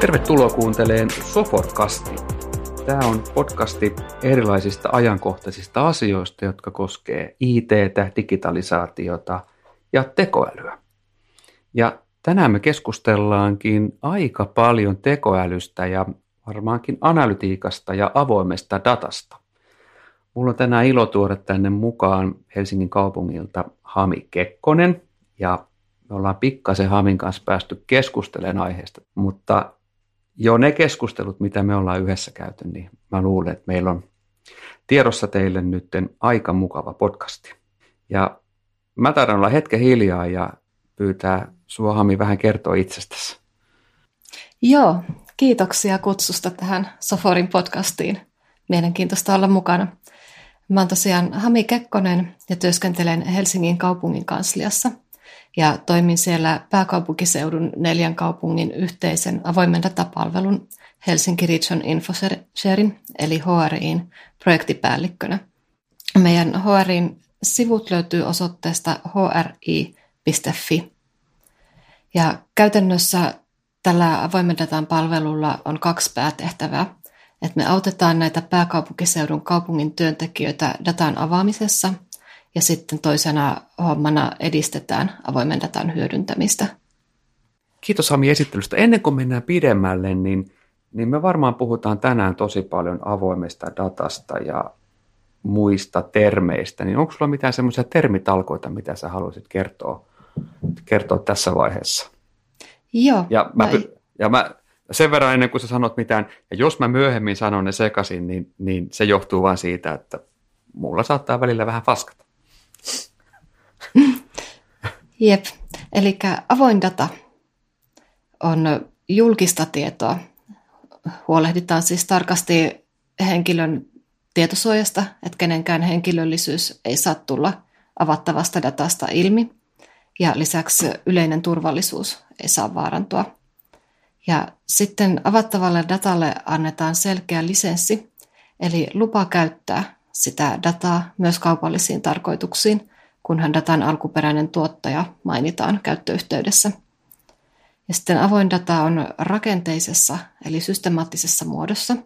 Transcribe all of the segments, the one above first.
Tervetuloa kuunteleen Soforkasti. Tämä on podcasti erilaisista ajankohtaisista asioista, jotka koskee IT, digitalisaatiota ja tekoälyä. Ja tänään me keskustellaankin aika paljon tekoälystä ja varmaankin analytiikasta ja avoimesta datasta. Mulla on tänään ilo tuoda tänne mukaan Helsingin kaupungilta Hami Kekkonen ja me ollaan pikkasen Hamin kanssa päästy keskustelemaan aiheesta, mutta jo ne keskustelut, mitä me ollaan yhdessä käyty, niin mä luulen, että meillä on tiedossa teille nyt aika mukava podcasti. Ja mä taidan olla hetken hiljaa ja pyytää sua Hami vähän kertoa itsestäsi. Joo, kiitoksia kutsusta tähän Soforin podcastiin. Mielenkiintoista olla mukana. Mä oon tosiaan Hami Kekkonen ja työskentelen Helsingin kaupungin kansliassa – ja toimin siellä pääkaupunkiseudun neljän kaupungin yhteisen avoimen datapalvelun Helsinki Region Infosharing eli HRIin projektipäällikkönä. Meidän HRIin sivut löytyy osoitteesta hri.fi. Ja käytännössä tällä avoimen datan palvelulla on kaksi päätehtävää. Että me autetaan näitä pääkaupunkiseudun kaupungin työntekijöitä datan avaamisessa – ja sitten toisena hommana edistetään avoimen datan hyödyntämistä. Kiitos Hami esittelystä. Ennen kuin mennään pidemmälle, niin, niin me varmaan puhutaan tänään tosi paljon avoimesta datasta ja muista termeistä. Niin onko sulla mitään semmoisia termitalkoita, mitä sä haluaisit kertoa, kertoa tässä vaiheessa? Joo. Ja mä, ja mä sen verran ennen kuin sä sanot mitään, ja jos mä myöhemmin sanon ne sekaisin, niin, niin se johtuu vain siitä, että mulla saattaa välillä vähän faskata. Jep, eli avoin data on julkista tietoa. Huolehditaan siis tarkasti henkilön tietosuojasta, että kenenkään henkilöllisyys ei saa tulla avattavasta datasta ilmi. Ja lisäksi yleinen turvallisuus ei saa vaarantua. Ja sitten avattavalle datalle annetaan selkeä lisenssi, eli lupa käyttää sitä dataa myös kaupallisiin tarkoituksiin, kunhan datan alkuperäinen tuottaja mainitaan käyttöyhteydessä. Ja sitten avoin data on rakenteisessa eli systemaattisessa muodossa,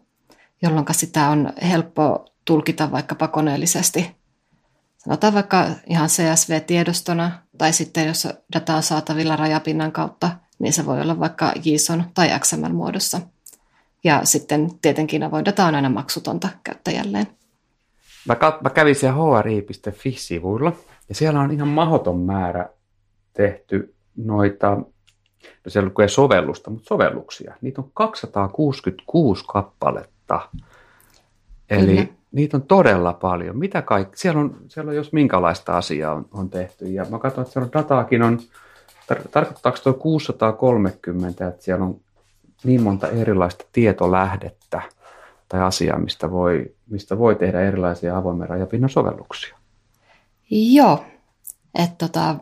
jolloin sitä on helppo tulkita vaikkapa koneellisesti. Sanotaan vaikka ihan CSV-tiedostona, tai sitten jos data on saatavilla rajapinnan kautta, niin se voi olla vaikka JSON tai XML-muodossa. Ja sitten tietenkin avoin data on aina maksutonta käyttäjälleen. Mä, mä kävin siellä hri.fi-sivuilla ja siellä on ihan mahoton määrä tehty noita, no siellä lukee sovellusta, mutta sovelluksia. Niitä on 266 kappaletta. Eli Kyllä. niitä on todella paljon. Mitä kaikki, siellä on, siellä on jos minkälaista asiaa on, on tehty. Ja mä katson, että siellä on dataakin on, tar- tarkoittaako tuo 630, että siellä on niin monta erilaista tietolähdettä tai asiaa, mistä voi, mistä voi tehdä erilaisia avoimen rajapinnan sovelluksia. Joo, että tota,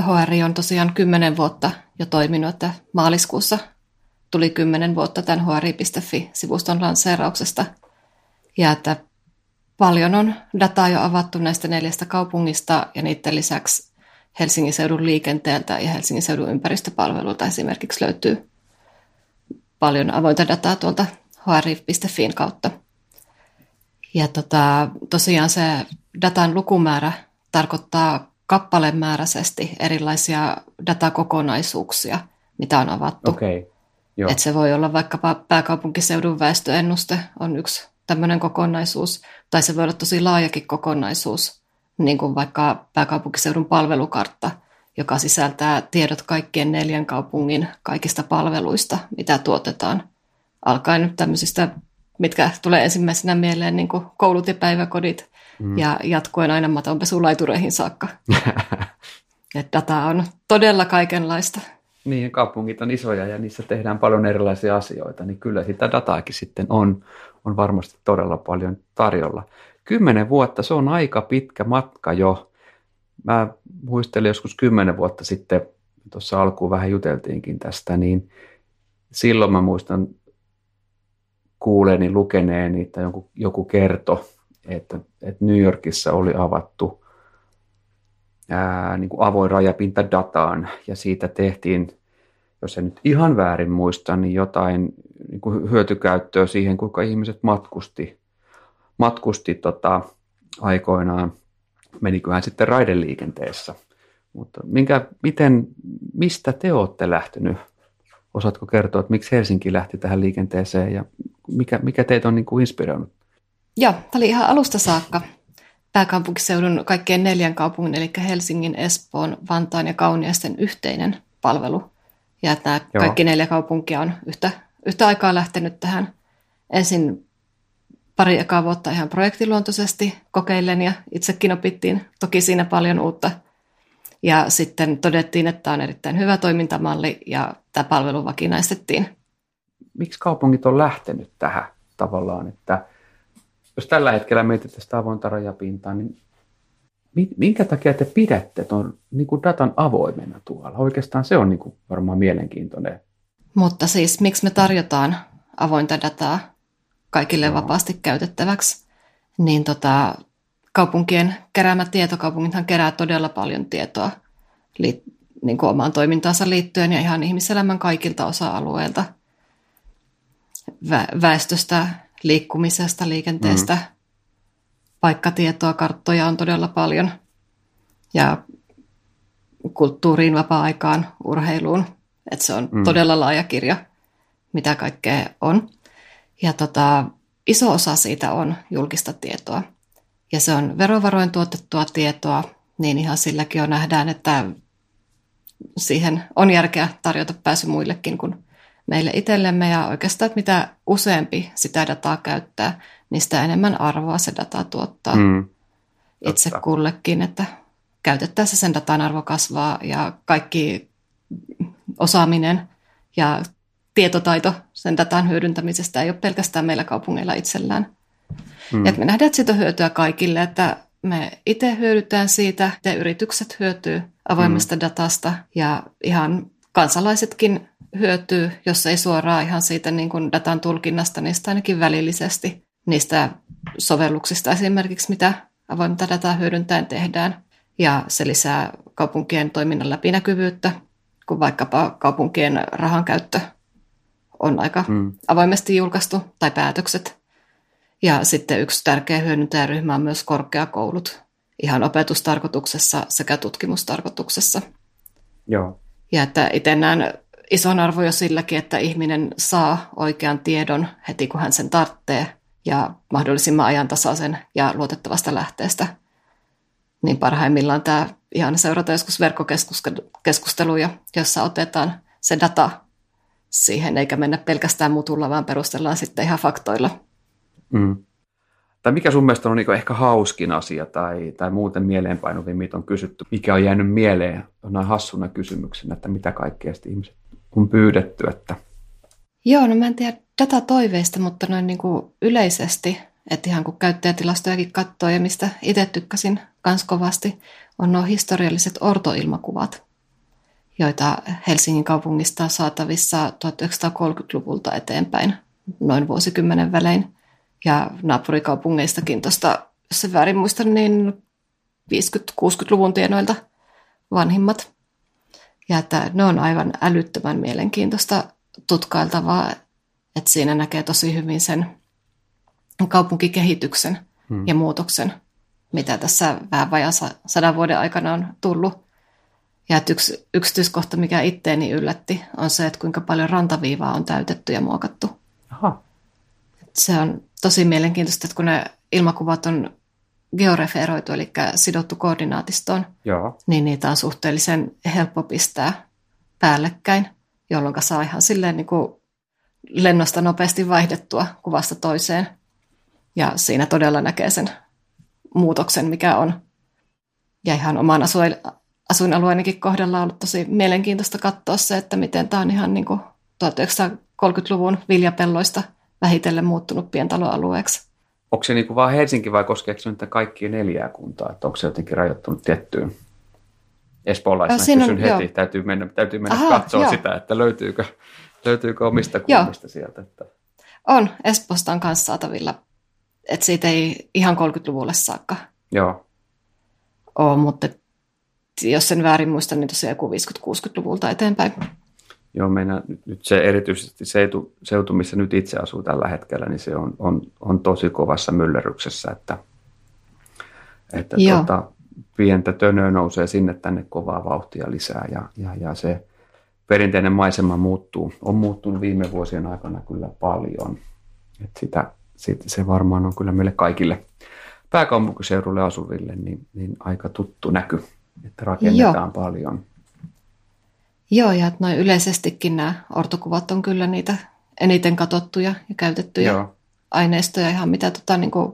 HR on tosiaan kymmenen vuotta jo toiminut, että maaliskuussa tuli kymmenen vuotta tämän hr.fi-sivuston lanseerauksesta. Ja että paljon on dataa jo avattu näistä neljästä kaupungista ja niiden lisäksi Helsingin seudun liikenteeltä ja Helsingin seudun ympäristöpalveluilta esimerkiksi löytyy paljon avointa dataa tuolta hr.fiin kautta. Ja tota, tosiaan se datan lukumäärä tarkoittaa kappalemääräisesti erilaisia datakokonaisuuksia, mitä on avattu. Okay. Joo. Et se voi olla vaikkapa pääkaupunkiseudun väestöennuste on yksi tämmöinen kokonaisuus, tai se voi olla tosi laajakin kokonaisuus, niin kuin vaikka pääkaupunkiseudun palvelukartta, joka sisältää tiedot kaikkien neljän kaupungin kaikista palveluista, mitä tuotetaan, alkaen tämmöisistä, mitkä tulee ensimmäisenä mieleen, niin kuin koulut ja päiväkodit, mm. ja jatkuen aina matonpesulaitureihin saakka. Et data on todella kaikenlaista. Niin, kaupungit on isoja ja niissä tehdään paljon erilaisia asioita, niin kyllä sitä dataakin sitten on, on varmasti todella paljon tarjolla. Kymmenen vuotta, se on aika pitkä matka jo. Mä muistelin joskus kymmenen vuotta sitten, tuossa alkuun vähän juteltiinkin tästä, niin silloin mä muistan kuuleeni, lukeneeni, että joku, joku kerto, että, että New Yorkissa oli avattu ää, niin kuin avoin rajapinta dataan ja siitä tehtiin jos en nyt ihan väärin muista, niin jotain niin kuin hyötykäyttöä siihen, kuinka ihmiset matkusti, matkusti tota, aikoinaan, meniköhän sitten raideliikenteessä. Mutta minkä, miten, mistä te olette lähtenyt? Osaatko kertoa, että miksi Helsinki lähti tähän liikenteeseen ja mikä, mikä teitä on niin kuin inspiroinut? Joo, tämä oli ihan alusta saakka pääkaupunkiseudun kaikkien neljän kaupungin, eli Helsingin, Espoon, Vantaan ja Kauniaisten yhteinen palvelu. Ja että nämä Joo. kaikki neljä kaupunkia on yhtä, yhtä aikaa lähtenyt tähän ensin pari ekaa vuotta ihan projektiluontoisesti kokeillen ja itsekin opittiin toki siinä paljon uutta. Ja sitten todettiin, että tämä on erittäin hyvä toimintamalli ja tämä palvelu vakinaistettiin. Miksi kaupungit on lähtenyt tähän tavallaan, että jos tällä hetkellä mietitte sitä avointa rajapintaa, niin minkä takia te pidätte tuon niin kuin datan avoimena tuolla? Oikeastaan se on niin kuin varmaan mielenkiintoinen. Mutta siis miksi me tarjotaan avointa dataa kaikille no. vapaasti käytettäväksi, niin tota, kaupunkien keräämä tieto, kaupungithan kerää todella paljon tietoa li, niin kuin omaan toimintaansa liittyen ja ihan ihmiselämän kaikilta osa-alueilta, Vä, väestöstä, liikkumisesta, liikenteestä, mm. paikkatietoa, karttoja on todella paljon ja kulttuuriin, vapaa-aikaan, urheiluun. että se on mm. todella laaja kirja, mitä kaikkea on. Ja tota, iso osa siitä on julkista tietoa. Ja se on verovaroin tuotettua tietoa, niin ihan silläkin jo nähdään, että siihen on järkeä tarjota pääsy muillekin kuin meille itsellemme. Ja oikeastaan, että mitä useampi sitä dataa käyttää, niin sitä enemmän arvoa se data tuottaa mm, itse kullekin, että käytettäessä sen datan arvo kasvaa ja kaikki osaaminen ja tietotaito sen datan hyödyntämisestä ei ole pelkästään meillä kaupungeilla itsellään. Hmm. Et me nähdään, että siitä on hyötyä kaikille, että me itse hyödytään siitä, että yritykset hyötyy avoimesta hmm. datasta ja ihan kansalaisetkin hyötyy, jos ei suoraan ihan siitä niin kuin datan tulkinnasta, niin sitä ainakin välillisesti niistä sovelluksista esimerkiksi, mitä avointa dataa hyödyntäen tehdään. Ja se lisää kaupunkien toiminnan läpinäkyvyyttä, kun vaikkapa kaupunkien rahankäyttö on aika mm. avoimesti julkaistu, tai päätökset. Ja sitten yksi tärkeä hyödyntäjäryhmä on myös korkeakoulut, ihan opetustarkoituksessa sekä tutkimustarkoituksessa. Joo. Ja että itse näen ison arvo jo silläkin, että ihminen saa oikean tiedon heti, kun hän sen tarvitsee, ja mahdollisimman ajantasaisen ja luotettavasta lähteestä. Niin parhaimmillaan tämä ihan seurata joskus verkkokeskusteluja, jossa otetaan se data siihen, eikä mennä pelkästään mutulla, vaan perustellaan sitten ihan faktoilla. Mm. Tai mikä sun mielestä on niin ehkä hauskin asia tai, tai muuten mieleenpainuvin, mitä on kysytty, mikä on jäänyt mieleen näin hassuna kysymyksenä, että mitä kaikkea ihmiset on pyydetty? Että... Joo, no mä en tiedä datatoiveista, mutta noin niin kuin yleisesti, että ihan kun käyttäjätilastojakin katsoo ja mistä itse tykkäsin kans kovasti, on nuo historialliset ortoilmakuvat joita Helsingin kaupungista on saatavissa 1930-luvulta eteenpäin noin vuosikymmenen välein. Ja naapurikaupungeistakin tuosta, jos se väärin muistan, niin 50-60-luvun tienoilta vanhimmat. Ja että ne on aivan älyttömän mielenkiintoista tutkailtavaa, että siinä näkee tosi hyvin sen kaupunkikehityksen hmm. ja muutoksen, mitä tässä vähän vajaa sadan vuoden aikana on tullut. Ja että yksi yksityiskohta, mikä itteeni yllätti, on se, että kuinka paljon rantaviivaa on täytetty ja muokattu. Aha. Se on tosi mielenkiintoista, että kun ne ilmakuvat on georeferoitu, eli sidottu koordinaatistoon, Joo. niin niitä on suhteellisen helppo pistää päällekkäin, jolloin saa ihan silleen niin kuin lennosta nopeasti vaihdettua kuvasta toiseen. Ja siinä todella näkee sen muutoksen, mikä on. Ja ihan oman asuinalueenkin kohdalla on ollut tosi mielenkiintoista katsoa se, että miten tämä on ihan niin kuin 1930-luvun viljapelloista vähitellen muuttunut pientaloalueeksi. Onko se niin kuin vaan Helsinki vai koskeeko se nyt kaikkia neljää kuntaa? Että onko se jotenkin rajoittunut tiettyyn espoolaisena Siinä kysyn heti, joo. täytyy mennä, täytyy mennä Aha, katsoa joo. sitä, että löytyykö, löytyykö omista kunnista joo. sieltä. Että... On, Espoosta on kanssa saatavilla, että siitä ei ihan 30-luvulle saakka Joo. ole, mutta jos sen väärin muista, niin tosiaan joku 50-60-luvulta eteenpäin. Joo, meidän, nyt se erityisesti seutu, seutu, missä nyt itse asuu tällä hetkellä, niin se on, on, on tosi kovassa myllerryksessä, että, että tuota, pientä tönöä nousee sinne tänne kovaa vauhtia lisää ja, ja, ja se perinteinen maisema muuttuu, on muuttunut viime vuosien aikana kyllä paljon. Et sitä, sit, se varmaan on kyllä meille kaikille pääkaupunkiseudulle asuville niin, niin aika tuttu näky, että rakennetaan Joo. paljon. Joo, ja noin yleisestikin nämä ortokuvat on kyllä niitä eniten katsottuja ja käytettyjä Joo. aineistoja, ihan mitä tota, niin kuin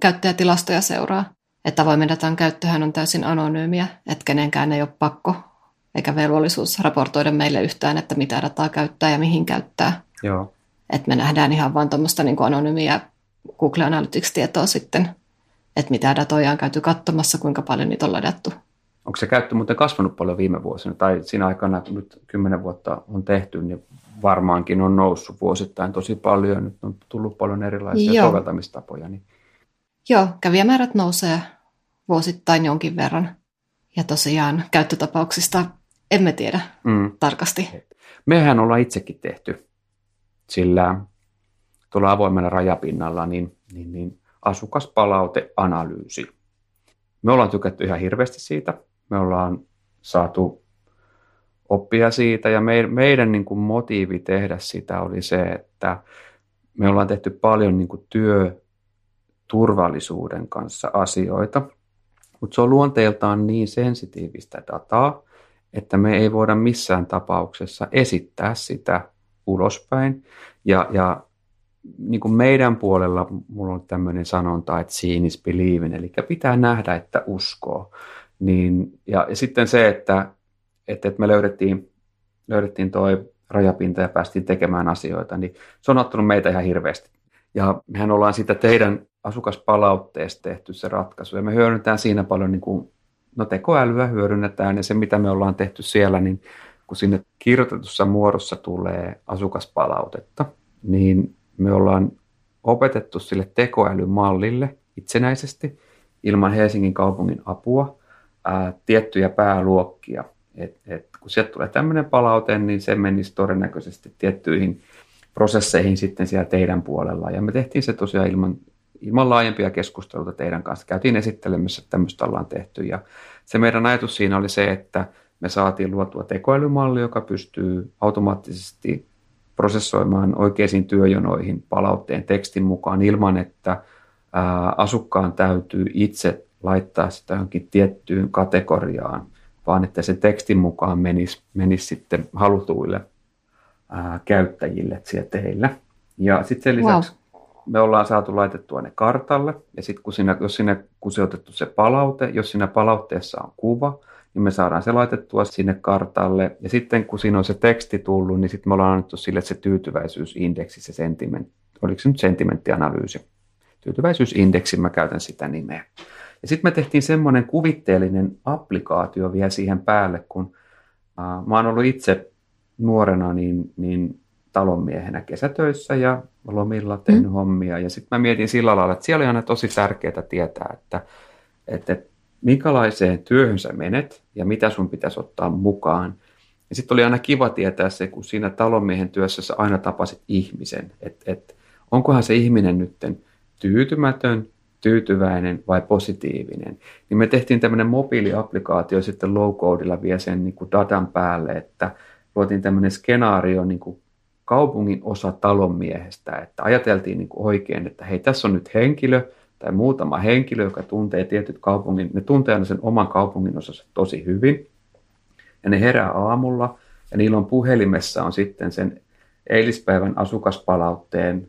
käyttäjätilastoja seuraa. Että avoimen datan käyttöhän on täysin anonyymiä, että kenenkään ei ole pakko eikä velvollisuus raportoida meille yhtään, että mitä dataa käyttää ja mihin käyttää. Joo. Että me nähdään ihan vain tuommoista niin anonyymiä Google Analytics-tietoa sitten, että mitä datoja on käyty katsomassa, kuinka paljon niitä on ladattu. Onko se käyttö muuten kasvanut paljon viime vuosina? Tai siinä aikana, kun nyt kymmenen vuotta on tehty, niin varmaankin on noussut vuosittain tosi paljon. Nyt on tullut paljon erilaisia Joo. soveltamistapoja. Niin... Joo, kävijämäärät nousee vuosittain jonkin verran. Ja tosiaan käyttötapauksista emme tiedä mm. tarkasti. Mehän ollaan itsekin tehty, sillä tuolla avoimella rajapinnalla niin, niin, niin asukaspalauteanalyysi. Me ollaan tykätty ihan hirveästi siitä. Me ollaan saatu oppia siitä ja me, meidän niin kuin motiivi tehdä sitä oli se, että me ollaan tehty paljon niin kuin työturvallisuuden kanssa asioita, mutta se on luonteeltaan niin sensitiivistä dataa, että me ei voida missään tapauksessa esittää sitä ulospäin. Ja, ja niin kuin meidän puolella mulla on tämmöinen sanonta, että seeing is believing, eli pitää nähdä, että uskoo. Niin, ja, ja sitten se, että, että, että me löydettiin, löydettiin toi rajapinta ja päästiin tekemään asioita, niin se on ottanut meitä ihan hirveästi. Ja mehän ollaan sitä teidän asukaspalautteesta tehty se ratkaisu, ja me hyödynnetään siinä paljon niin kuin no tekoälyä hyödynnetään ja se mitä me ollaan tehty siellä, niin kun sinne kirjoitetussa muodossa tulee asukaspalautetta, niin me ollaan opetettu sille tekoälymallille itsenäisesti ilman Helsingin kaupungin apua ää, tiettyjä pääluokkia. Et, et, kun sieltä tulee tämmöinen palaute, niin se menisi todennäköisesti tiettyihin prosesseihin sitten siellä teidän puolella. Ja me tehtiin se tosiaan ilman ilman laajempia keskusteluita teidän kanssa. Käytiin esittelemässä, että tämmöistä ollaan tehty. Ja se meidän ajatus siinä oli se, että me saatiin luotua tekoälymalli, joka pystyy automaattisesti prosessoimaan oikeisiin työjonoihin palautteen tekstin mukaan ilman, että asukkaan täytyy itse laittaa sitä johonkin tiettyyn kategoriaan, vaan että se tekstin mukaan menisi, menisi sitten halutuille ää, käyttäjille siellä teillä. Ja sitten sen lisäksi wow me ollaan saatu laitettua ne kartalle, ja sitten kun siinä, jos sinne kun se otettu se palaute, jos siinä palautteessa on kuva, niin me saadaan se laitettua sinne kartalle, ja sitten kun siinä on se teksti tullut, niin sitten me ollaan annettu sille se tyytyväisyysindeksi, se sentiment, oliko se nyt sentimenttianalyysi, tyytyväisyysindeksi, mä käytän sitä nimeä. Ja sitten me tehtiin semmoinen kuvitteellinen applikaatio vielä siihen päälle, kun äh, mä oon ollut itse nuorena niin, niin talonmiehenä kesätöissä ja lomilla tehnyt mm. hommia. Ja sitten mä mietin sillä lailla, että siellä oli aina tosi tärkeää tietää, että, että, minkälaiseen työhön sä menet ja mitä sun pitäisi ottaa mukaan. Ja sitten oli aina kiva tietää se, kun siinä talonmiehen työssä sä aina tapasit ihmisen, että, että onkohan se ihminen nytten tyytymätön, tyytyväinen vai positiivinen. Niin me tehtiin tämmöinen mobiiliaplikaatio sitten low-codilla vielä sen niin kuin datan päälle, että luotiin tämmöinen skenaario niin kuin kaupungin osa talonmiehestä, että ajateltiin niin kuin oikein, että hei, tässä on nyt henkilö tai muutama henkilö, joka tuntee tietyt kaupungin, ne tuntee aina sen oman kaupungin osassa tosi hyvin, ja ne herää aamulla, ja niillä on puhelimessa on sitten sen eilispäivän asukaspalautteen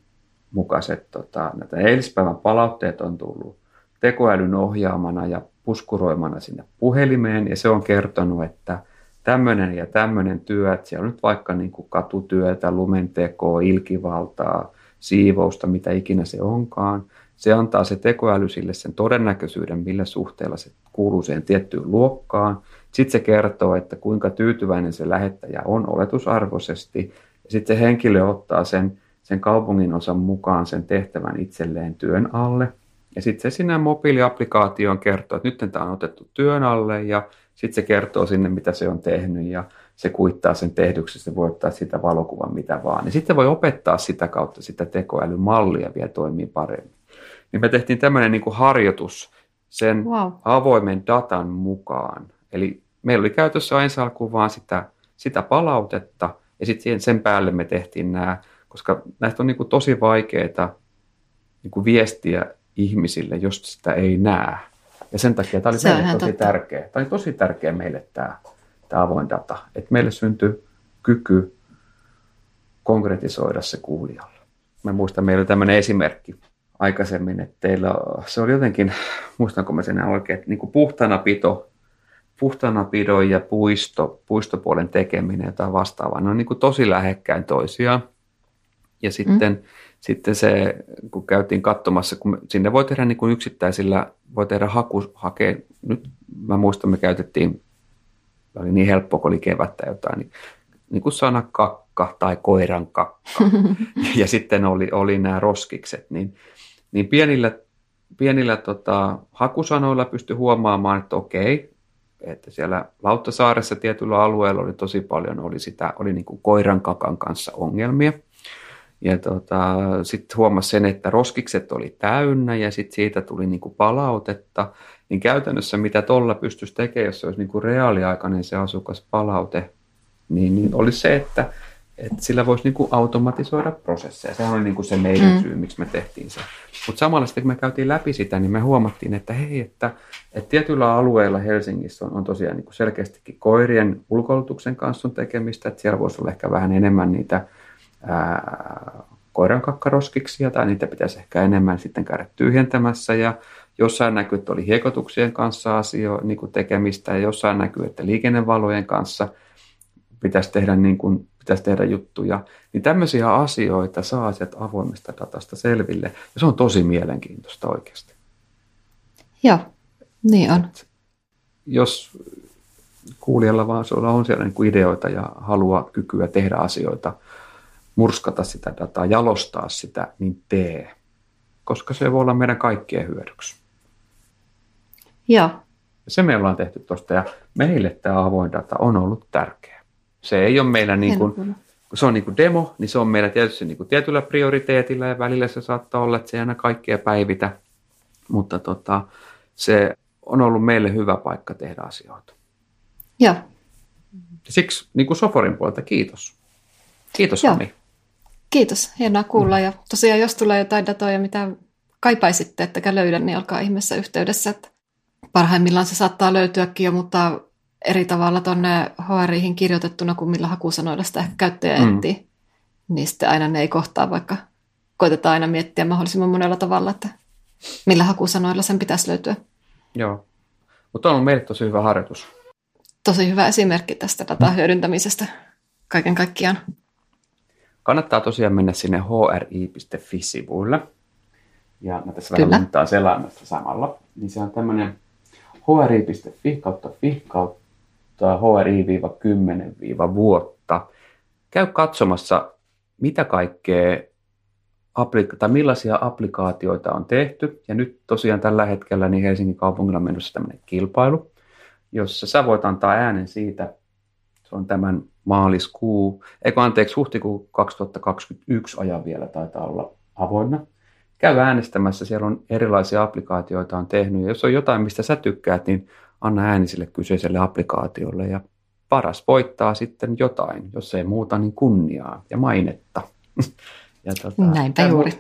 mukaiset, tota, näitä eilispäivän palautteet on tullut tekoälyn ohjaamana ja puskuroimana sinne puhelimeen, ja se on kertonut, että tämmöinen ja tämmöinen työ, että siellä on nyt vaikka niin kuin katutyötä, lumentekoa, ilkivaltaa, siivousta, mitä ikinä se onkaan. Se antaa se tekoäly sille sen todennäköisyyden, millä suhteella se kuuluu siihen tiettyyn luokkaan. Sitten se kertoo, että kuinka tyytyväinen se lähettäjä on oletusarvoisesti. Sitten se henkilö ottaa sen, sen kaupungin osan mukaan sen tehtävän itselleen työn alle. Ja sitten se sinne mobiiliaplikaatioon kertoo, että nyt tämä on otettu työn alle ja sitten se kertoo sinne, mitä se on tehnyt ja se kuittaa sen tehdyksi, se voi ottaa sitä valokuvan mitä vaan. Ja sitten voi opettaa sitä kautta sitä tekoälymallia vielä toimii paremmin. Niin me tehtiin tämmöinen niin harjoitus sen wow. avoimen datan mukaan. Eli meillä oli käytössä ensi alkuun vaan sitä, sitä palautetta, ja sitten sen päälle me tehtiin nämä, koska näistä on niin kuin tosi vaikeita niin kuin viestiä ihmisille, jos sitä ei näe. Ja sen takia tämä oli meille tosi totta. tärkeä. Tämä oli tosi tärkeä meille tämä, tämä avoin data, että meille syntyi kyky konkretisoida se kuulijalle. Mä muistan, meillä oli tämmöinen esimerkki aikaisemmin, että teillä se oli jotenkin, muistanko mä sen oikein, että niin kuin puhtanapito, puhtanapidon ja puisto, puistopuolen tekeminen tai vastaavaa, ne on niin kuin tosi lähekkäin toisiaan. Ja sitten, mm. sitten se, kun käytiin katsomassa, kun sinne voi tehdä niin kuin yksittäisillä, voi tehdä haku, hakea, nyt mä muistan, me käytettiin, oli niin helppo, kun oli kevättä jotain, niin, niin kuin sana kakka tai koiran kakka. ja sitten oli, oli nämä roskikset, niin, niin pienillä, pienillä tota, hakusanoilla pystyi huomaamaan, että okei, että siellä Lauttasaaressa tietyllä alueella oli tosi paljon, oli, sitä, oli niin kuin koiran kakan kanssa ongelmia. Ja tota, sitten huomasi sen, että roskikset oli täynnä ja sitten siitä tuli niin kuin palautetta. Niin käytännössä mitä tuolla pystyisi tekemään, jos se olisi niin kuin reaaliaikainen se asukaspalaute, niin, niin olisi se, että että sillä voisi niin kuin automatisoida prosesseja. Sehän oli niin kuin se meidän mm. syy, miksi me tehtiin se. Mutta samalla sitten, kun me käytiin läpi sitä, niin me huomattiin, että hei, että, että tietyillä alueilla Helsingissä on, on tosiaan niin kuin selkeästikin koirien ulkoilutuksen kanssa on tekemistä, että siellä voisi olla ehkä vähän enemmän niitä ää, koiran kakkaroskiksia, tai niitä pitäisi ehkä enemmän sitten käydä tyhjentämässä, ja jossain näkyy, että oli hiekotuksien kanssa asio, niin kuin tekemistä, ja jossain näkyy, että liikennevalojen kanssa pitäisi tehdä niin kuin pitäisi tehdä juttuja, niin tämmöisiä asioita saa sieltä avoimesta datasta selville, ja se on tosi mielenkiintoista oikeasti. Joo, niin on. Jos kuulijalla vaan sulla on siellä niin ideoita ja halua, kykyä tehdä asioita, murskata sitä dataa, jalostaa sitä, niin tee. Koska se voi olla meidän kaikkien hyödyksi. Joo. Se me ollaan tehty tuosta ja meille tämä avoin data on ollut tärkeä. Se ei ole meillä niin kuin, kun se on niin kuin demo, niin se on meillä tietysti niin kuin tietyllä prioriteetilla ja välillä se saattaa olla, että se ei aina kaikkea päivitä, mutta tota, se on ollut meille hyvä paikka tehdä asioita. Joo. Siksi niin kuin Soforin puolelta kiitos. Kiitos Joo. Ami. Kiitos, hienoa kuulla. Ja tosiaan jos tulee jotain datoja, mitä kaipaisitte, että löydä, niin olkaa ihmeessä yhteydessä. Että parhaimmillaan se saattaa löytyäkin jo, mutta eri tavalla tuonne HRihin kirjoitettuna kuin millä hakusanoilla sitä käyttäjä mm. etsii. Niin sitten aina ne ei kohtaa, vaikka koitetaan aina miettiä mahdollisimman monella tavalla, että millä hakusanoilla sen pitäisi löytyä. Joo, mutta on meille tosi hyvä harjoitus. Tosi hyvä esimerkki tästä datan hyödyntämisestä kaiken kaikkiaan. Kannattaa tosiaan mennä sinne hri.fi-sivuille. Ja mä tässä Kyllä. vähän selaamassa samalla. Niin se on tämmöinen hri.fi kautta fi kautta HRI-10-vuotta. Käy katsomassa, mitä kaikkea tai millaisia applikaatioita on tehty. Ja nyt tosiaan tällä hetkellä niin Helsingin kaupungilla on menossa tämmöinen kilpailu, jossa sä voit antaa äänen siitä, se on tämän maaliskuu, eikö anteeksi, huhtikuu 2021 ajan vielä taitaa olla avoinna. Käy äänestämässä, siellä on erilaisia applikaatioita on tehnyt, ja jos on jotain, mistä sä tykkäät, niin anna ääni sille kyseiselle applikaatiolle ja paras voittaa sitten jotain, jos ei muuta, niin kunniaa ja mainetta. ja tota, Näinpä käy, juuri.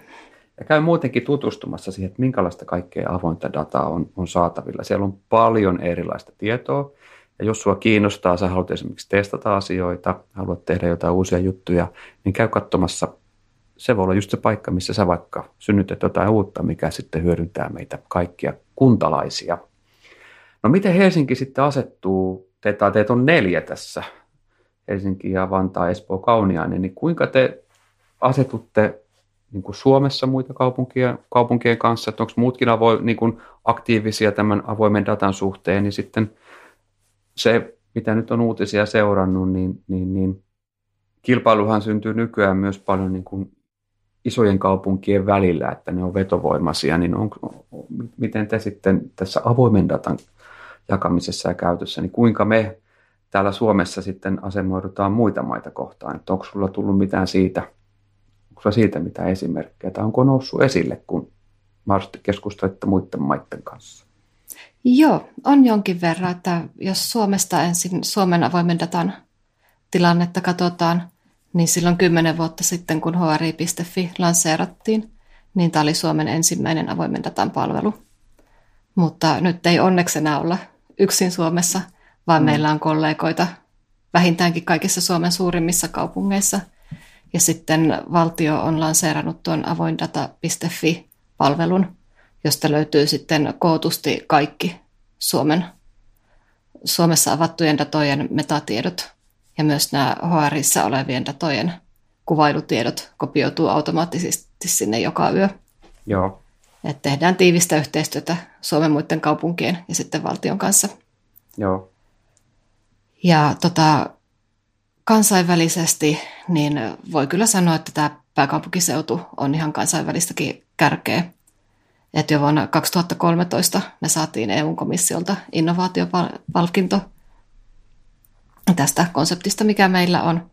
Ja käy muutenkin tutustumassa siihen, että minkälaista kaikkea avointa dataa on, on saatavilla. Siellä on paljon erilaista tietoa. Ja jos sua kiinnostaa, sä haluat esimerkiksi testata asioita, haluat tehdä jotain uusia juttuja, niin käy katsomassa. Se voi olla just se paikka, missä sä vaikka synnytät jotain uutta, mikä sitten hyödyntää meitä kaikkia kuntalaisia. No miten Helsinki sitten asettuu, teitä, teitä on neljä tässä, Helsinki ja Vantaa, Espoo, Kauniainen, niin kuinka te asetutte niin kuin Suomessa muita kaupunkia, kaupunkien kanssa, että onko muutkin avo, niin kuin aktiivisia tämän avoimen datan suhteen, niin sitten se, mitä nyt on uutisia seurannut, niin, niin, niin kilpailuhan syntyy nykyään myös paljon niin kuin isojen kaupunkien välillä, että ne on vetovoimaisia, niin on, miten te sitten tässä avoimen datan jakamisessa ja käytössä, niin kuinka me täällä Suomessa sitten asemoidutaan muita maita kohtaan? Että onko sulla tullut mitään siitä, onko sulla siitä mitään esimerkkejä, tai onko noussut esille, kun mahdollisesti keskustelette muiden maiden kanssa? Joo, on jonkin verran, että jos Suomesta ensin Suomen avoimen datan tilannetta katsotaan, niin silloin kymmenen vuotta sitten, kun hri.fi lanseerattiin, niin tämä oli Suomen ensimmäinen avoimen datan palvelu. Mutta nyt ei onneksi enää olla yksin Suomessa, vaan mm. meillä on kollegoita vähintäänkin kaikissa Suomen suurimmissa kaupungeissa. Ja sitten valtio on lanseerannut tuon avoindata.fi-palvelun, josta löytyy sitten kootusti kaikki Suomen, Suomessa avattujen datojen metatiedot ja myös nämä HRissa olevien datojen kuvailutiedot kopioituu automaattisesti sinne joka yö. Joo. Et tehdään tiivistä yhteistyötä Suomen muiden kaupunkien ja sitten valtion kanssa. Joo. Ja tota, kansainvälisesti niin voi kyllä sanoa, että tämä pääkaupunkiseutu on ihan kansainvälistäkin kärkeä. Että jo vuonna 2013 me saatiin EU-komissiolta innovaatiopalkinto tästä konseptista, mikä meillä on.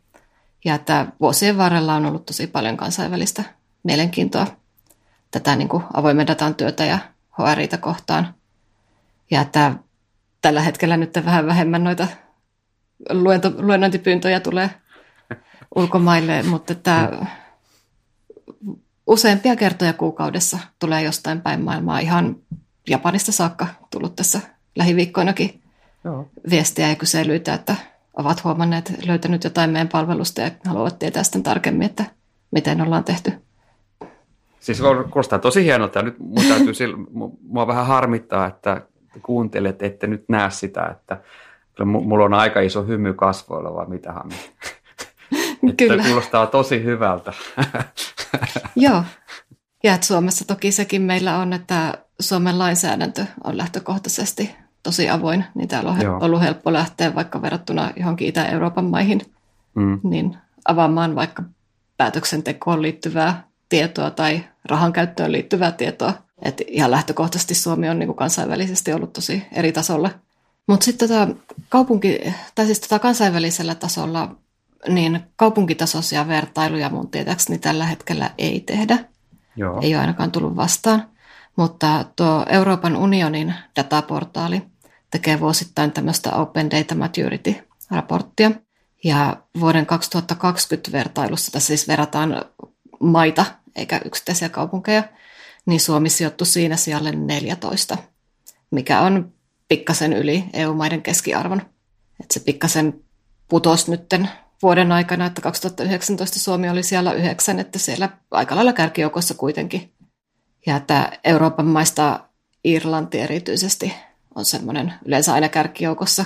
Ja että vuosien varrella on ollut tosi paljon kansainvälistä mielenkiintoa tätä niin kuin avoimen datan työtä ja HRItä kohtaan. Ja että tällä hetkellä nyt vähän vähemmän noita luento, luennointipyyntöjä tulee ulkomaille, mutta että useampia kertoja kuukaudessa tulee jostain päin maailmaa. Ihan Japanista saakka tullut tässä lähiviikkoinakin Joo. viestiä ja kyselyitä, että ovat huomanneet, löytänyt jotain meidän palvelusta ja haluavat tietää sitten tarkemmin, että miten ollaan tehty. Siis kuulostaa tosi hienolta ja nyt mun täytyy sillä, mua vähän harmittaa, että kuuntelet, ette nyt näe sitä, että kyllä mulla on aika iso hymy kasvoilla, vai mitä? Kyllä. kuulostaa tosi hyvältä. Joo. Ja että Suomessa toki sekin meillä on, että Suomen lainsäädäntö on lähtökohtaisesti tosi avoin, niin täällä on Joo. ollut helppo lähteä vaikka verrattuna johonkin Itä-Euroopan maihin, mm. niin avaamaan vaikka päätöksentekoon liittyvää tietoa tai rahan käyttöön liittyvää tietoa. Et ihan lähtökohtaisesti Suomi on niin kansainvälisesti ollut tosi eri tasolla. Mutta sitten tota kaupunki, tai siis tota kansainvälisellä tasolla, niin kaupunkitasoisia vertailuja mun tietääkseni tällä hetkellä ei tehdä. Joo. Ei ole ainakaan tullut vastaan. Mutta tuo Euroopan unionin dataportaali tekee vuosittain tämmöistä Open Data Maturity-raporttia. Ja vuoden 2020 vertailussa, tässä siis verrataan maita eikä yksittäisiä kaupunkeja, niin Suomi sijoittui siinä sijalle 14, mikä on pikkasen yli EU-maiden keskiarvon. Et se pikkasen putosi nytten vuoden aikana, että 2019 Suomi oli siellä yhdeksän, että siellä aika lailla kärkijoukossa kuitenkin. Ja että Euroopan maista Irlanti erityisesti on semmoinen yleensä aina kärkijoukossa.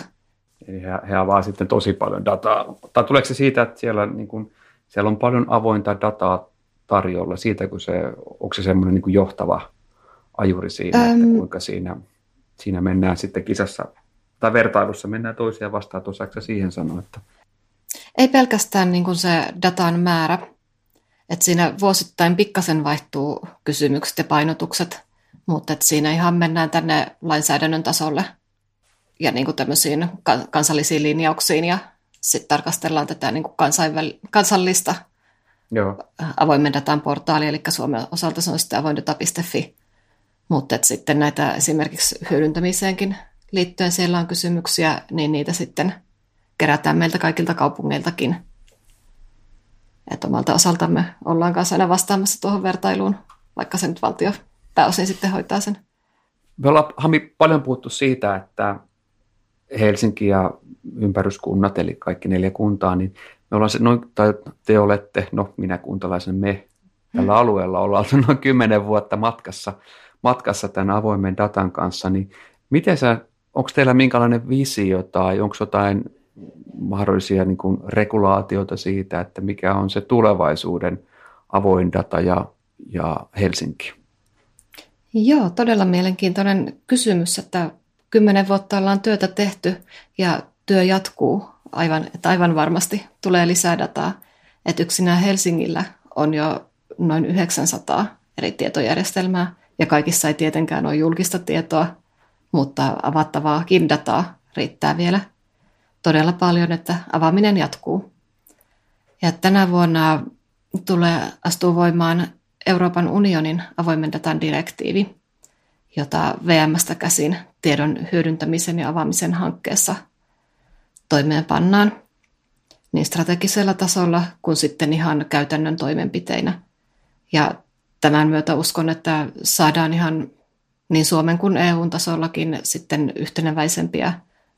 Eli he, he avaa sitten tosi paljon dataa. Tai tuleeko se siitä, että siellä, niin kuin, siellä on paljon avointa dataa tarjolla siitä, kun se, onko se semmoinen niin johtava ajuri siinä, Öm... että kuinka siinä, siinä mennään sitten kisassa tai vertailussa mennään toisia vastaan, osaako siihen sanoa, että... Ei pelkästään niin kuin se datan määrä, että siinä vuosittain pikkasen vaihtuu kysymykset ja painotukset, mutta että siinä ihan mennään tänne lainsäädännön tasolle ja niin kuin tämmöisiin kansallisiin linjauksiin ja sitten tarkastellaan tätä niin kuin kansainväl- kansallista Joo. avoimen datan portaali, eli Suomen osalta se on sitten avoindata.fi. Mutta sitten näitä esimerkiksi hyödyntämiseenkin liittyen siellä on kysymyksiä, niin niitä sitten kerätään meiltä kaikilta kaupungeiltakin. Että omalta osaltamme ollaan kanssa aina vastaamassa tuohon vertailuun, vaikka se nyt valtio pääosin sitten hoitaa sen. Me ollaan Hami, paljon puhuttu siitä, että Helsinki ja ympäryskunnat, eli kaikki neljä kuntaa, niin me ollaan se, noin, tai te olette, no minä kuntalaisen me, tällä mm. alueella ollaan noin kymmenen vuotta matkassa, matkassa tämän avoimen datan kanssa, niin miten sä, onko teillä minkälainen visio tai onko jotain mahdollisia niin kuin regulaatioita siitä, että mikä on se tulevaisuuden avoin data ja, ja Helsinki? Joo, todella mielenkiintoinen kysymys, että kymmenen vuotta ollaan työtä tehty ja työ jatkuu aivan, että aivan varmasti tulee lisää dataa. Että yksinään Helsingillä on jo noin 900 eri tietojärjestelmää ja kaikissa ei tietenkään ole julkista tietoa, mutta avattavaakin dataa riittää vielä. Todella paljon, että avaaminen jatkuu. Ja tänä vuonna tulee astuu voimaan Euroopan unionin avoimen datan direktiivi, jota VMstä käsin tiedon hyödyntämisen ja avaamisen hankkeessa toimeenpannaan niin strategisella tasolla kuin sitten ihan käytännön toimenpiteinä. Ja tämän myötä uskon, että saadaan ihan niin Suomen kuin EU-tasollakin sitten yhteneväisempiä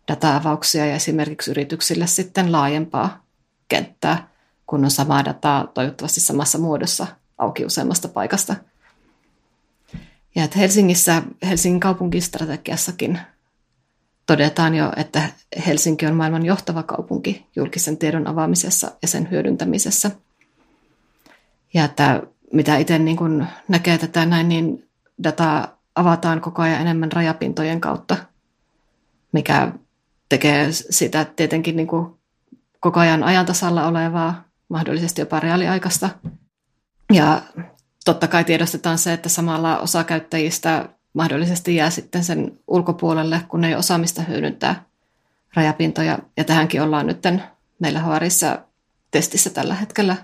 data-avauksia ja esimerkiksi yrityksille sitten laajempaa kenttää, kun on samaa dataa toivottavasti samassa muodossa auki useammasta paikasta. Ja että Helsingissä, Helsingin kaupunkistrategiassakin todetaan jo, että Helsinki on maailman johtava kaupunki julkisen tiedon avaamisessa ja sen hyödyntämisessä. Ja että mitä itse niin kuin näkee tätä näin, niin dataa avataan koko ajan enemmän rajapintojen kautta, mikä tekee sitä tietenkin niin kuin koko ajan ajantasalla olevaa, mahdollisesti jopa reaaliaikaista. Ja totta kai tiedostetaan se, että samalla osa käyttäjistä mahdollisesti jää sitten sen ulkopuolelle, kun ei osaamista hyödyntää rajapintoja. Ja tähänkin ollaan nyt meillä HRissa testissä tällä hetkellä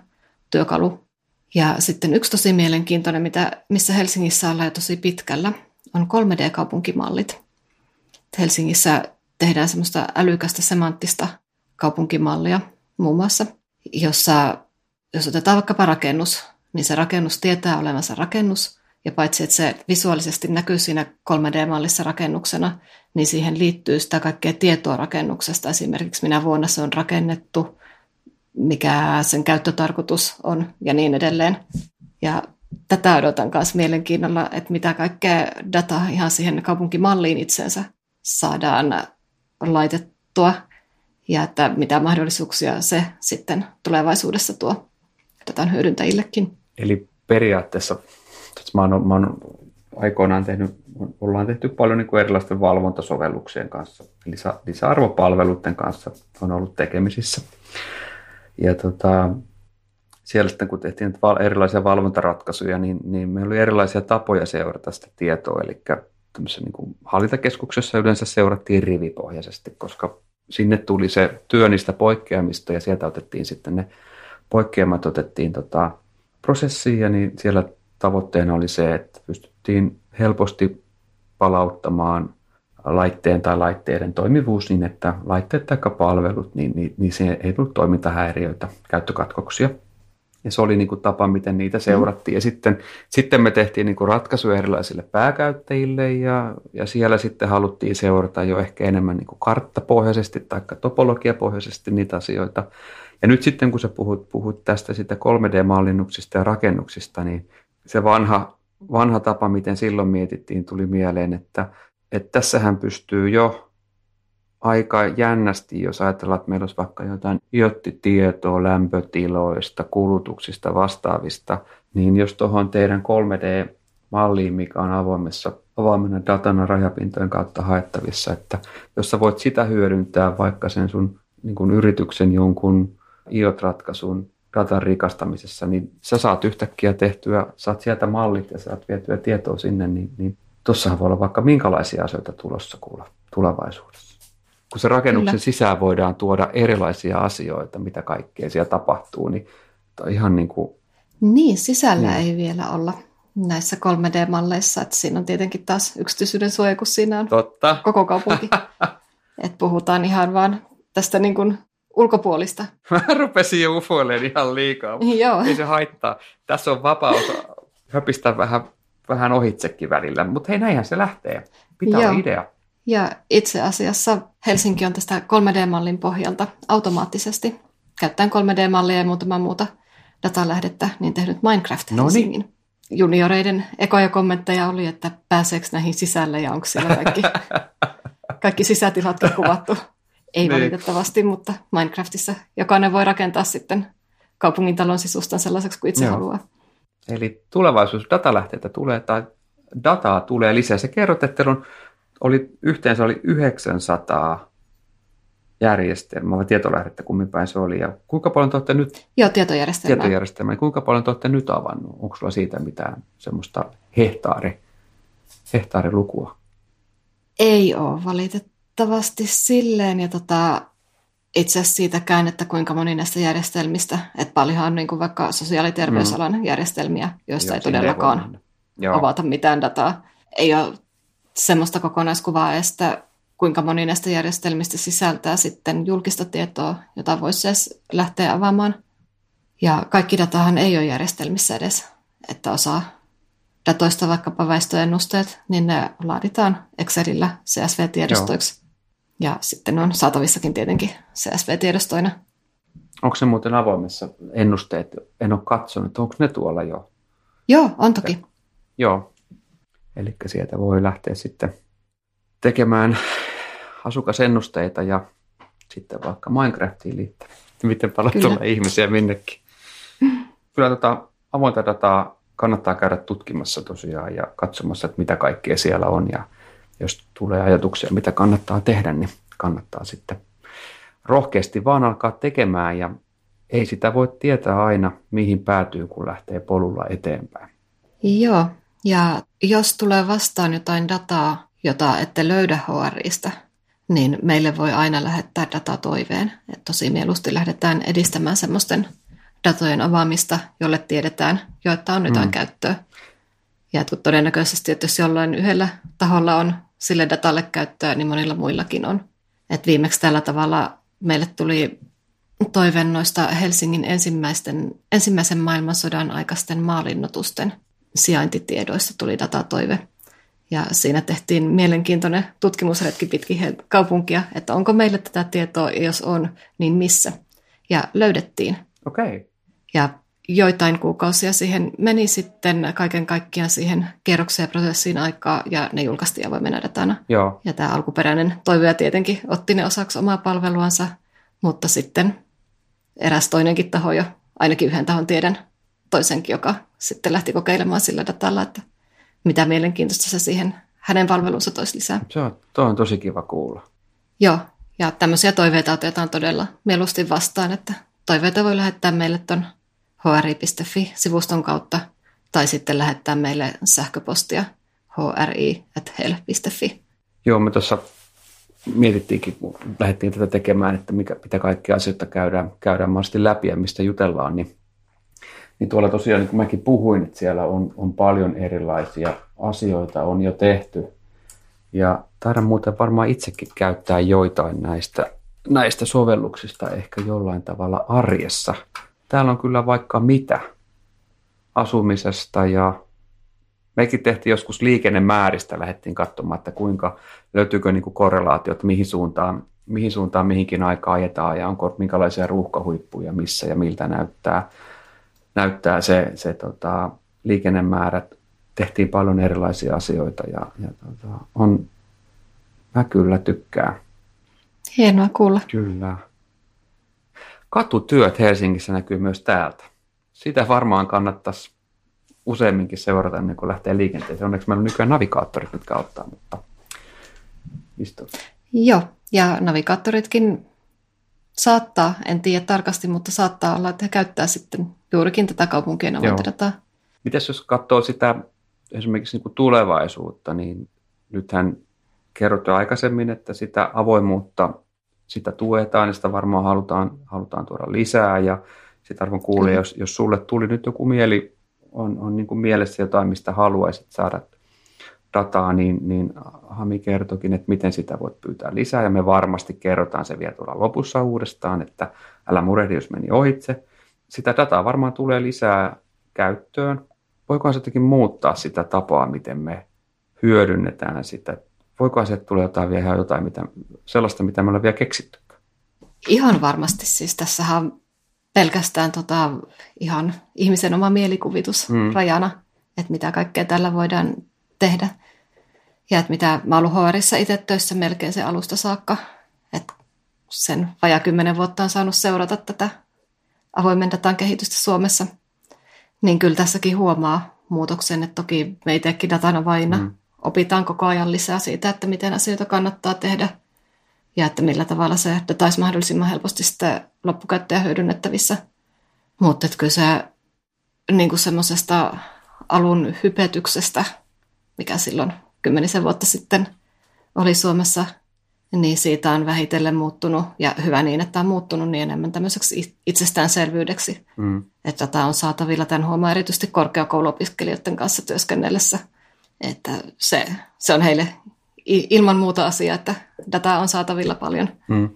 työkalu. Ja sitten yksi tosi mielenkiintoinen, mitä, missä Helsingissä ollaan jo tosi pitkällä, on 3D-kaupunkimallit. Helsingissä tehdään semmoista älykästä semanttista kaupunkimallia muun muassa, jossa jos otetaan vaikkapa rakennus, niin se rakennus tietää olevansa rakennus, ja paitsi että se visuaalisesti näkyy siinä 3D-mallissa rakennuksena, niin siihen liittyy sitä kaikkea tietoa rakennuksesta. Esimerkiksi minä vuonna se on rakennettu, mikä sen käyttötarkoitus on ja niin edelleen. Ja tätä odotan myös mielenkiinnolla, että mitä kaikkea dataa ihan siihen kaupunkimalliin itsensä saadaan laitettua ja että mitä mahdollisuuksia se sitten tulevaisuudessa tuo datan hyödyntäjillekin. Eli periaatteessa, mä oon, mä oon aikoinaan tehnyt, ollaan tehty paljon niin kuin erilaisten valvontasovelluksien kanssa, lisä, lisäarvopalveluiden kanssa on ollut tekemisissä. Ja tota, siellä sitten kun tehtiin erilaisia valvontaratkaisuja, niin, niin meillä oli erilaisia tapoja seurata sitä tietoa. Eli tämmöisessä niin kuin hallintakeskuksessa yleensä seurattiin rivipohjaisesti, koska sinne tuli se työ niistä poikkeamista ja sieltä otettiin sitten ne poikkeamat otettiin tota prosessiin ja niin siellä tavoitteena oli se, että pystyttiin helposti palauttamaan laitteen tai laitteiden toimivuus niin, että laitteet tai palvelut, niin, niin, niin se ei tullut toimintahäiriöitä, käyttökatkoksia. Ja se oli niin kuin tapa, miten niitä seurattiin. Ja sitten, sitten me tehtiin niin kuin ratkaisuja erilaisille pääkäyttäjille ja, ja siellä sitten haluttiin seurata jo ehkä enemmän niin kuin karttapohjaisesti tai topologiapohjaisesti niitä asioita. Ja nyt sitten kun sä puhut, puhut tästä sitä 3D-mallinnuksista ja rakennuksista, niin se vanha, vanha tapa, miten silloin mietittiin, tuli mieleen, että, että tässähän pystyy jo aika jännästi, jos ajatellaan, että meillä olisi vaikka jotain iottitietoa lämpötiloista, kulutuksista, vastaavista, niin jos tuohon teidän 3D-malliin, mikä on avoimessa, avoimena datana rajapintojen kautta haettavissa, että jos sä voit sitä hyödyntää vaikka sen sun niin kuin yrityksen jonkun IOT-ratkaisun datan rikastamisessa, niin sä saat yhtäkkiä tehtyä, saat sieltä mallit ja saat vietyä tietoa sinne, niin, niin tuossahan voi olla vaikka minkälaisia asioita tulossa kuulla tulevaisuudessa kun se rakennuksen Kyllä. sisään voidaan tuoda erilaisia asioita, mitä kaikkea siellä tapahtuu, niin ihan niin kuin... Niin, sisällä niin. ei vielä olla näissä 3D-malleissa, että siinä on tietenkin taas yksityisyyden suoja, kun siinä on Totta. koko kaupunki. että puhutaan ihan vaan tästä niin kuin ulkopuolista. Mä rupesin jo ufoilemaan ihan liikaa, Joo. ei se haittaa. Tässä on vapaus höpistä vähän, vähän ohitsekin välillä, mutta hei näinhän se lähtee. Pitää Joo. olla idea. Ja itse asiassa Helsinki on tästä 3D-mallin pohjalta automaattisesti, käyttäen 3D-mallia ja muutama muuta datalähdettä, niin tehnyt Minecraft Noniin. Helsingin. Junioreiden ekoja kommentteja oli, että pääseekö näihin sisälle ja onko siellä kaikki, kaikki sisätilatkin kuvattu. Ei niin. valitettavasti, mutta Minecraftissa jokainen voi rakentaa sitten kaupungin talon sisustan sellaiseksi kuin itse Joo. haluaa. Eli tulevaisuus datalähteitä tulee tai dataa tulee lisää. Se kerrot, että on oli, yhteensä oli 900 järjestelmää, vai tietolähdettä, kummin päin se oli. Ja kuinka paljon te olette nyt... Joo, tietojärjestelmää. Tietojärjestelmää. Kuinka paljon te olette nyt avannut? Onko sulla siitä mitään semmoista hehtaari, hehtaarilukua? Ei ole valitettavasti silleen. Ja tota, itse asiassa siitäkään, että kuinka moni näistä järjestelmistä, että paljonhan on niin kuin vaikka sosiaali- ja terveysalan mm. järjestelmiä, joista Joo, ei todellakaan avata mitään dataa. Ei ole semmoista kokonaiskuvaa että kuinka moni näistä järjestelmistä sisältää sitten julkista tietoa, jota voisi edes lähteä avaamaan. Ja kaikki datahan ei ole järjestelmissä edes, että osa datoista, vaikkapa väestöennusteet, niin ne laaditaan Excelillä CSV-tiedostoiksi. Joo. Ja sitten on saatavissakin tietenkin CSV-tiedostoina. Onko se muuten avoimessa ennusteet? En ole katsonut. Onko ne tuolla jo? Joo, on toki. Ja, joo. Eli sieltä voi lähteä sitten tekemään asukasennusteita ja sitten vaikka Minecraftiin liittyen. Miten paljon Kyllä. tulee ihmisiä minnekin. Kyllä tota avointa dataa kannattaa käydä tutkimassa tosiaan ja katsomassa, että mitä kaikkea siellä on. Ja jos tulee ajatuksia, mitä kannattaa tehdä, niin kannattaa sitten rohkeasti vaan alkaa tekemään ja ei sitä voi tietää aina, mihin päätyy, kun lähtee polulla eteenpäin. Joo, ja jos tulee vastaan jotain dataa, jota ette löydä HRista, niin meille voi aina lähettää datatoiveen. Et tosi mieluusti lähdetään edistämään semmoisten datojen avaamista, jolle tiedetään jo, että on jotain mm. käyttöä. Ja todennäköisesti, että jos jollain yhdellä taholla on sille datalle käyttöä, niin monilla muillakin on. Et viimeksi tällä tavalla meille tuli toive noista Helsingin ensimmäisten, ensimmäisen maailmansodan aikaisten maalinnotusten sijaintitiedoista tuli datatoive. Ja siinä tehtiin mielenkiintoinen tutkimusretki pitkin kaupunkia, että onko meille tätä tietoa, ja jos on, niin missä. Ja löydettiin. Okei. Okay. Ja joitain kuukausia siihen meni sitten kaiken kaikkiaan siihen kierrokseen ja prosessiin aikaa, ja ne julkaistiin avoimena datana. Joo. Ja tämä alkuperäinen toivoja tietenkin otti ne osaksi omaa palveluansa, mutta sitten eräs toinenkin taho jo, ainakin yhden tahon tiedän, toisenkin, joka sitten lähti kokeilemaan sillä datalla, että mitä mielenkiintoista se siihen hänen palvelunsa toisi lisää. Se on, toi on tosi kiva kuulla. Joo, ja tämmöisiä toiveita otetaan todella mieluusti vastaan, että toiveita voi lähettää meille tuon hri.fi-sivuston kautta tai sitten lähettää meille sähköpostia hri.hel.fi. Joo, me tuossa mietittiinkin, kun lähdettiin tätä tekemään, että mikä, mitä kaikkia asioita käydään, käydään mahdollisesti läpi ja mistä jutellaan, niin, niin tuolla tosiaan, niin kuin mäkin puhuin, että siellä on, on paljon erilaisia asioita, on jo tehty. Ja taidan muuten varmaan itsekin käyttää joitain näistä, näistä sovelluksista ehkä jollain tavalla arjessa – Täällä on kyllä vaikka mitä asumisesta ja mekin tehtiin joskus liikennemääristä, lähdettiin katsomaan, että kuinka löytyykö niin kuin korrelaatiot, mihin suuntaan, mihin suuntaan mihinkin aikaan ajetaan ja onko minkälaisia ruuhkahuippuja missä ja miltä näyttää, näyttää se, se tota, liikennemäärät. Tehtiin paljon erilaisia asioita ja, ja tota, on, mä kyllä tykkään. Hienoa kuulla. Kyllä. Katutyöt Helsingissä näkyy myös täältä. Sitä varmaan kannattaisi useamminkin seurata ennen kuin lähtee liikenteeseen. Onneksi meillä on nykyään navigaattorit, mitkä auttaa, mutta istu. Joo, ja navigaattoritkin saattaa, en tiedä tarkasti, mutta saattaa olla, että he käyttää sitten juurikin tätä kaupunkien avointa Mitäs jos katsoo sitä esimerkiksi niin kuin tulevaisuutta, niin nythän kerrottu aikaisemmin, että sitä avoimuutta sitä tuetaan ja sitä varmaan halutaan, halutaan tuoda lisää. Ja sitä arvon kuulee, mm. jos, jos sulle tuli nyt joku mieli, on, on niin kuin mielessä jotain, mistä haluaisit saada dataa, niin, niin Hami kertokin, että miten sitä voit pyytää lisää ja me varmasti kerrotaan se vielä tuolla lopussa uudestaan, että älä murehdi, jos meni ohitse. Sitä dataa varmaan tulee lisää käyttöön. Voikohan se jotenkin muuttaa sitä tapaa, miten me hyödynnetään sitä voiko sieltä tulla jotain vielä jotain, mitä, sellaista, mitä me ollaan vielä keksitty? Ihan varmasti. Siis tässähän on pelkästään tota, ihan ihmisen oma mielikuvitus mm. rajana, että mitä kaikkea tällä voidaan tehdä. Ja että mitä mä ollut HRissa itse töissä melkein se alusta saakka, että sen vajaa kymmenen vuotta on saanut seurata tätä avoimen datan kehitystä Suomessa, niin kyllä tässäkin huomaa muutoksen, että toki me itsekin datana vaina mm opitaan koko ajan lisää siitä, että miten asioita kannattaa tehdä ja että millä tavalla se data olisi mahdollisimman helposti sitten loppukäyttäjä hyödynnettävissä. Mutta kyllä se niin kuin semmoisesta alun hypetyksestä, mikä silloin kymmenisen vuotta sitten oli Suomessa niin siitä on vähitellen muuttunut, ja hyvä niin, että on muuttunut niin enemmän tämmöiseksi itsestäänselvyydeksi, mm. että tämä on saatavilla tämän huomaa erityisesti korkeakouluopiskelijoiden kanssa työskennellessä, että se, se on heille ilman muuta asia, että dataa on saatavilla paljon. Mm.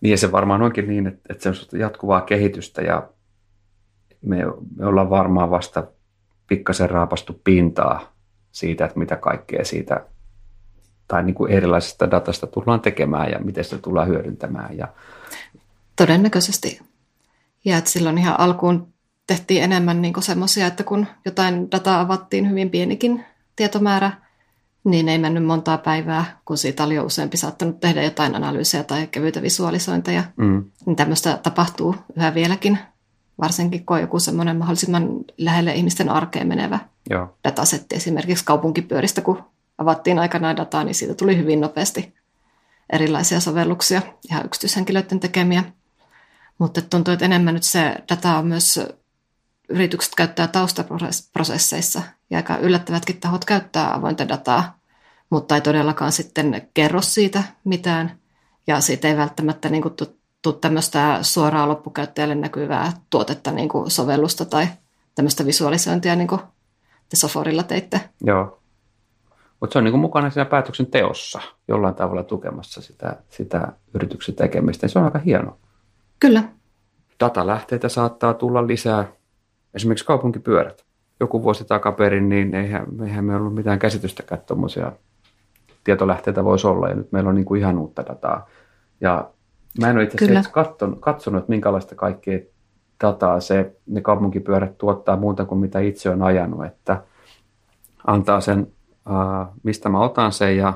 Niin ja se varmaan onkin niin, että, että se on jatkuvaa kehitystä ja me, me ollaan varmaan vasta pikkasen raapastu pintaa siitä, että mitä kaikkea siitä tai niin kuin erilaisesta datasta tullaan tekemään ja miten sitä tullaan hyödyntämään. Ja... Todennäköisesti. Ja että silloin ihan alkuun tehtiin enemmän niin semmoisia, että kun jotain dataa avattiin hyvin pienikin tietomäärä, niin ei mennyt montaa päivää, kun siitä oli jo useampi saattanut tehdä jotain analyysejä tai kevyitä visualisointeja. Mm. Niin tämmöistä tapahtuu yhä vieläkin, varsinkin kun on joku semmoinen mahdollisimman lähelle ihmisten arkeen menevä Joo. datasetti esimerkiksi kaupunkipyöristä, kun avattiin aikanaan dataa, niin siitä tuli hyvin nopeasti erilaisia sovelluksia, ihan yksityishenkilöiden tekemiä. Mutta tuntuu, että enemmän nyt se data on myös yritykset käyttää taustaprosesseissa ja aika yllättävätkin tahot käyttää avointa dataa, mutta ei todellakaan sitten kerro siitä mitään ja siitä ei välttämättä niin kuin tämmöistä suoraa loppukäyttäjälle näkyvää tuotetta, niin kuin sovellusta tai tämmöistä visualisointia, niin kuin te Soforilla teitte. Joo. Mutta se on niin kuin mukana siinä päätöksenteossa jollain tavalla tukemassa sitä, sitä yrityksen tekemistä. Se on aika hieno. Kyllä. Datalähteitä saattaa tulla lisää. Esimerkiksi kaupunkipyörät. Joku vuosi takaperin, niin eihän, eihän me ollut mitään käsitystäkään tuommoisia tietolähteitä voisi olla. Ja nyt meillä on niin kuin ihan uutta dataa. Ja mä en ole itse asiassa katsonut, katsonut, että minkälaista kaikkea dataa se, ne kaupunkipyörät tuottaa muuta kuin mitä itse on ajanut. Että antaa sen mistä mä otan sen ja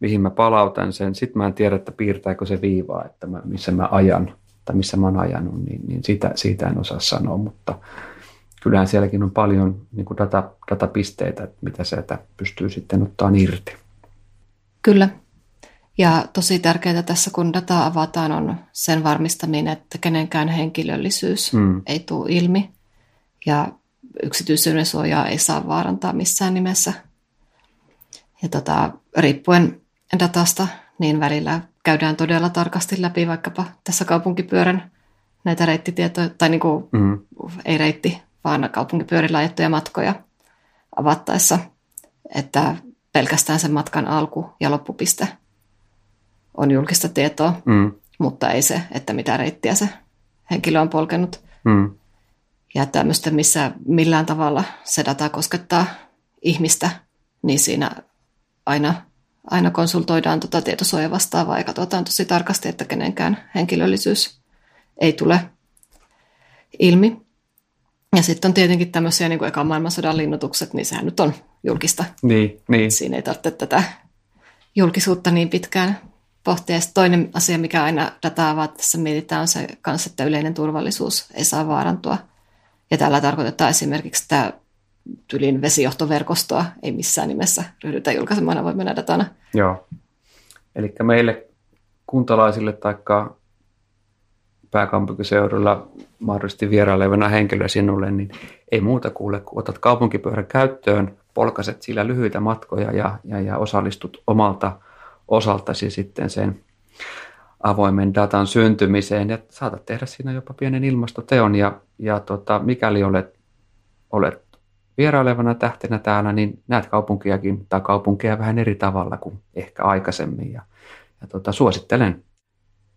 mihin mä palautan sen. Sitten mä en tiedä, että piirtääkö se viivaa, että mä, missä mä ajan tai missä mä oon ajanut, niin, niin siitä, siitä en osaa sanoa, mutta kyllähän sielläkin on paljon niin kuin data, datapisteitä, mitä sieltä pystyy sitten ottaa irti. Kyllä. Ja tosi tärkeää tässä, kun dataa avataan, on sen varmistaminen, että kenenkään henkilöllisyys hmm. ei tule ilmi. Ja yksityisyyden suojaa ei saa vaarantaa missään nimessä. Ja tota, riippuen datasta, niin välillä käydään todella tarkasti läpi vaikkapa tässä kaupunkipyörän näitä reittitietoja, tai niin kuin, mm. ei reitti, vaan kaupunkipyörillä ajettuja matkoja avattaessa, että pelkästään sen matkan alku ja loppupiste on julkista tietoa, mm. mutta ei se, että mitä reittiä se henkilö on polkenut. Mm. Ja tämmöistä, missä millään tavalla se data koskettaa ihmistä, niin siinä aina, aina konsultoidaan tuota tietosuojavastaavaa ja katsotaan tosi tarkasti, että kenenkään henkilöllisyys ei tule ilmi. Ja sitten on tietenkin tämmöisiä niin kuin ekan maailmansodan linnoitukset, niin sehän nyt on julkista. Niin, niin. Siinä ei tarvitse tätä julkisuutta niin pitkään pohtia. Ja toinen asia, mikä aina dataa tässä mietitään, on se kanssa, että yleinen turvallisuus ei saa vaarantua. Ja tällä tarkoitetaan esimerkiksi että tylin vesijohtoverkostoa ei missään nimessä ryhdytä julkaisemaan avoimena datana. Joo. Eli meille kuntalaisille tai pääkaupunkiseudulla mahdollisesti vierailevana henkilöä sinulle, niin ei muuta kuule, kun otat kaupunkipyörän käyttöön, polkaset sillä lyhyitä matkoja ja, ja, ja osallistut omalta osaltasi sitten sen avoimen datan syntymiseen ja saatat tehdä siinä jopa pienen ilmastoteon ja, ja tota, mikäli olet, olet vierailevana tähtenä täällä, niin näet kaupunkiakin tai kaupunkeja vähän eri tavalla kuin ehkä aikaisemmin. Ja, ja tota, suosittelen.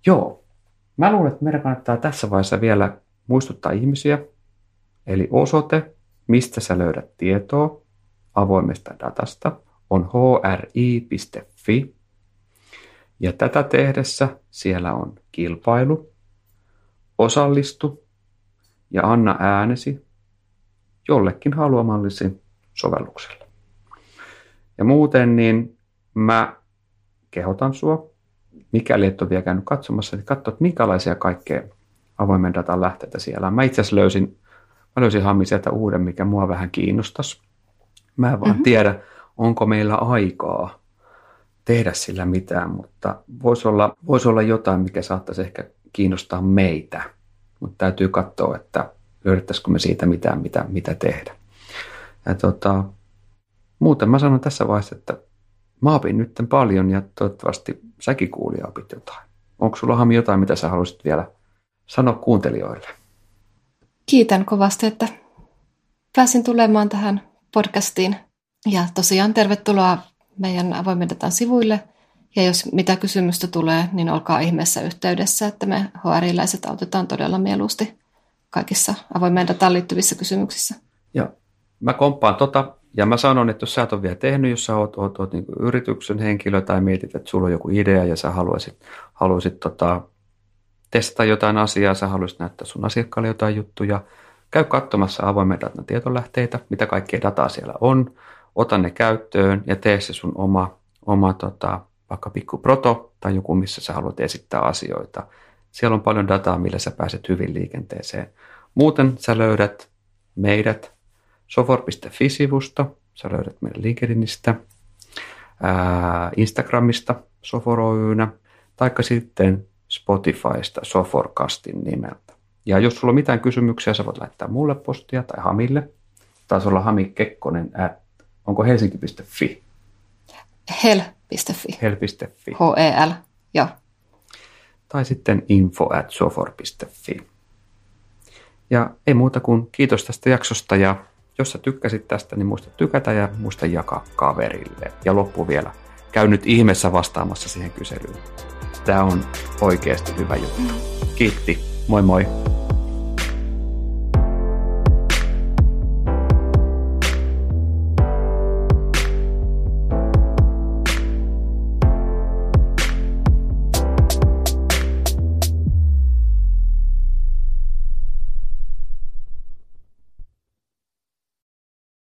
Joo, mä luulen, että meidän kannattaa tässä vaiheessa vielä muistuttaa ihmisiä. Eli osoite, mistä sä löydät tietoa avoimesta datasta, on hri.fi. Ja tätä tehdessä siellä on kilpailu, osallistu ja anna äänesi jollekin haluamallisi sovellukselle. Ja muuten niin mä kehotan sua, mikäli et ole vielä käynyt katsomassa, että katso, että minkälaisia kaikkea avoimen datan lähteitä siellä on. Mä itse asiassa löysin, mä löysin Hammi sieltä uuden, mikä mua vähän kiinnostaisi. Mä en vaan mm-hmm. tiedä, onko meillä aikaa tehdä sillä mitään, mutta voisi olla, voisi olla jotain, mikä saattaisi ehkä kiinnostaa meitä. Mutta täytyy katsoa, että löydettäisikö me siitä mitään, mitä, mitä tehdä. Ja tota, muuten mä sanon tässä vaiheessa, että Mä opin nyt paljon ja toivottavasti säkin kuulija opit jotain. Onko sulla Hami jotain, mitä sä haluaisit vielä sanoa kuuntelijoille? Kiitän kovasti, että pääsin tulemaan tähän podcastiin. Ja tosiaan tervetuloa meidän avoimen datan sivuille. Ja jos mitä kysymystä tulee, niin olkaa ihmeessä yhteydessä, että me HR-läiset autetaan todella mieluusti kaikissa avoimeen dataan liittyvissä kysymyksissä. Ja mä komppaan tota, ja mä sanon, että jos sä et ole vielä tehnyt, jos sä oot, oot, oot niin yrityksen henkilö tai mietit, että sulla on joku idea ja sä haluaisit, haluaisit tota, testata jotain asiaa, sä haluaisit näyttää sun asiakkaalle jotain juttuja, käy katsomassa avoimen datan tietolähteitä, mitä kaikkea dataa siellä on, ota ne käyttöön ja tee se sun oma, oma tota, vaikka pikku proto tai joku, missä sä haluat esittää asioita. Siellä on paljon dataa, millä sä pääset hyvin liikenteeseen. Muuten sä löydät meidät sofor.fi-sivusta, sä löydät meidän LinkedInistä, ää, Instagramista Sofor Oynä, taikka sitten Spotifysta Soforcastin nimeltä. Ja jos sulla on mitään kysymyksiä, sä voit laittaa mulle postia tai Hamille. Taisi olla Hami Kekkonen at, onko helsinki.fi? Hel.fi. Hel.fi. H-E-L, joo. Tai sitten info at sofor.fi. Ja ei muuta kuin kiitos tästä jaksosta ja jos sä tykkäsit tästä, niin muista tykätä ja muista jakaa kaverille. Ja loppu vielä. Käy nyt ihmeessä vastaamassa siihen kyselyyn. Tämä on oikeasti hyvä juttu. Kiitti. Moi moi.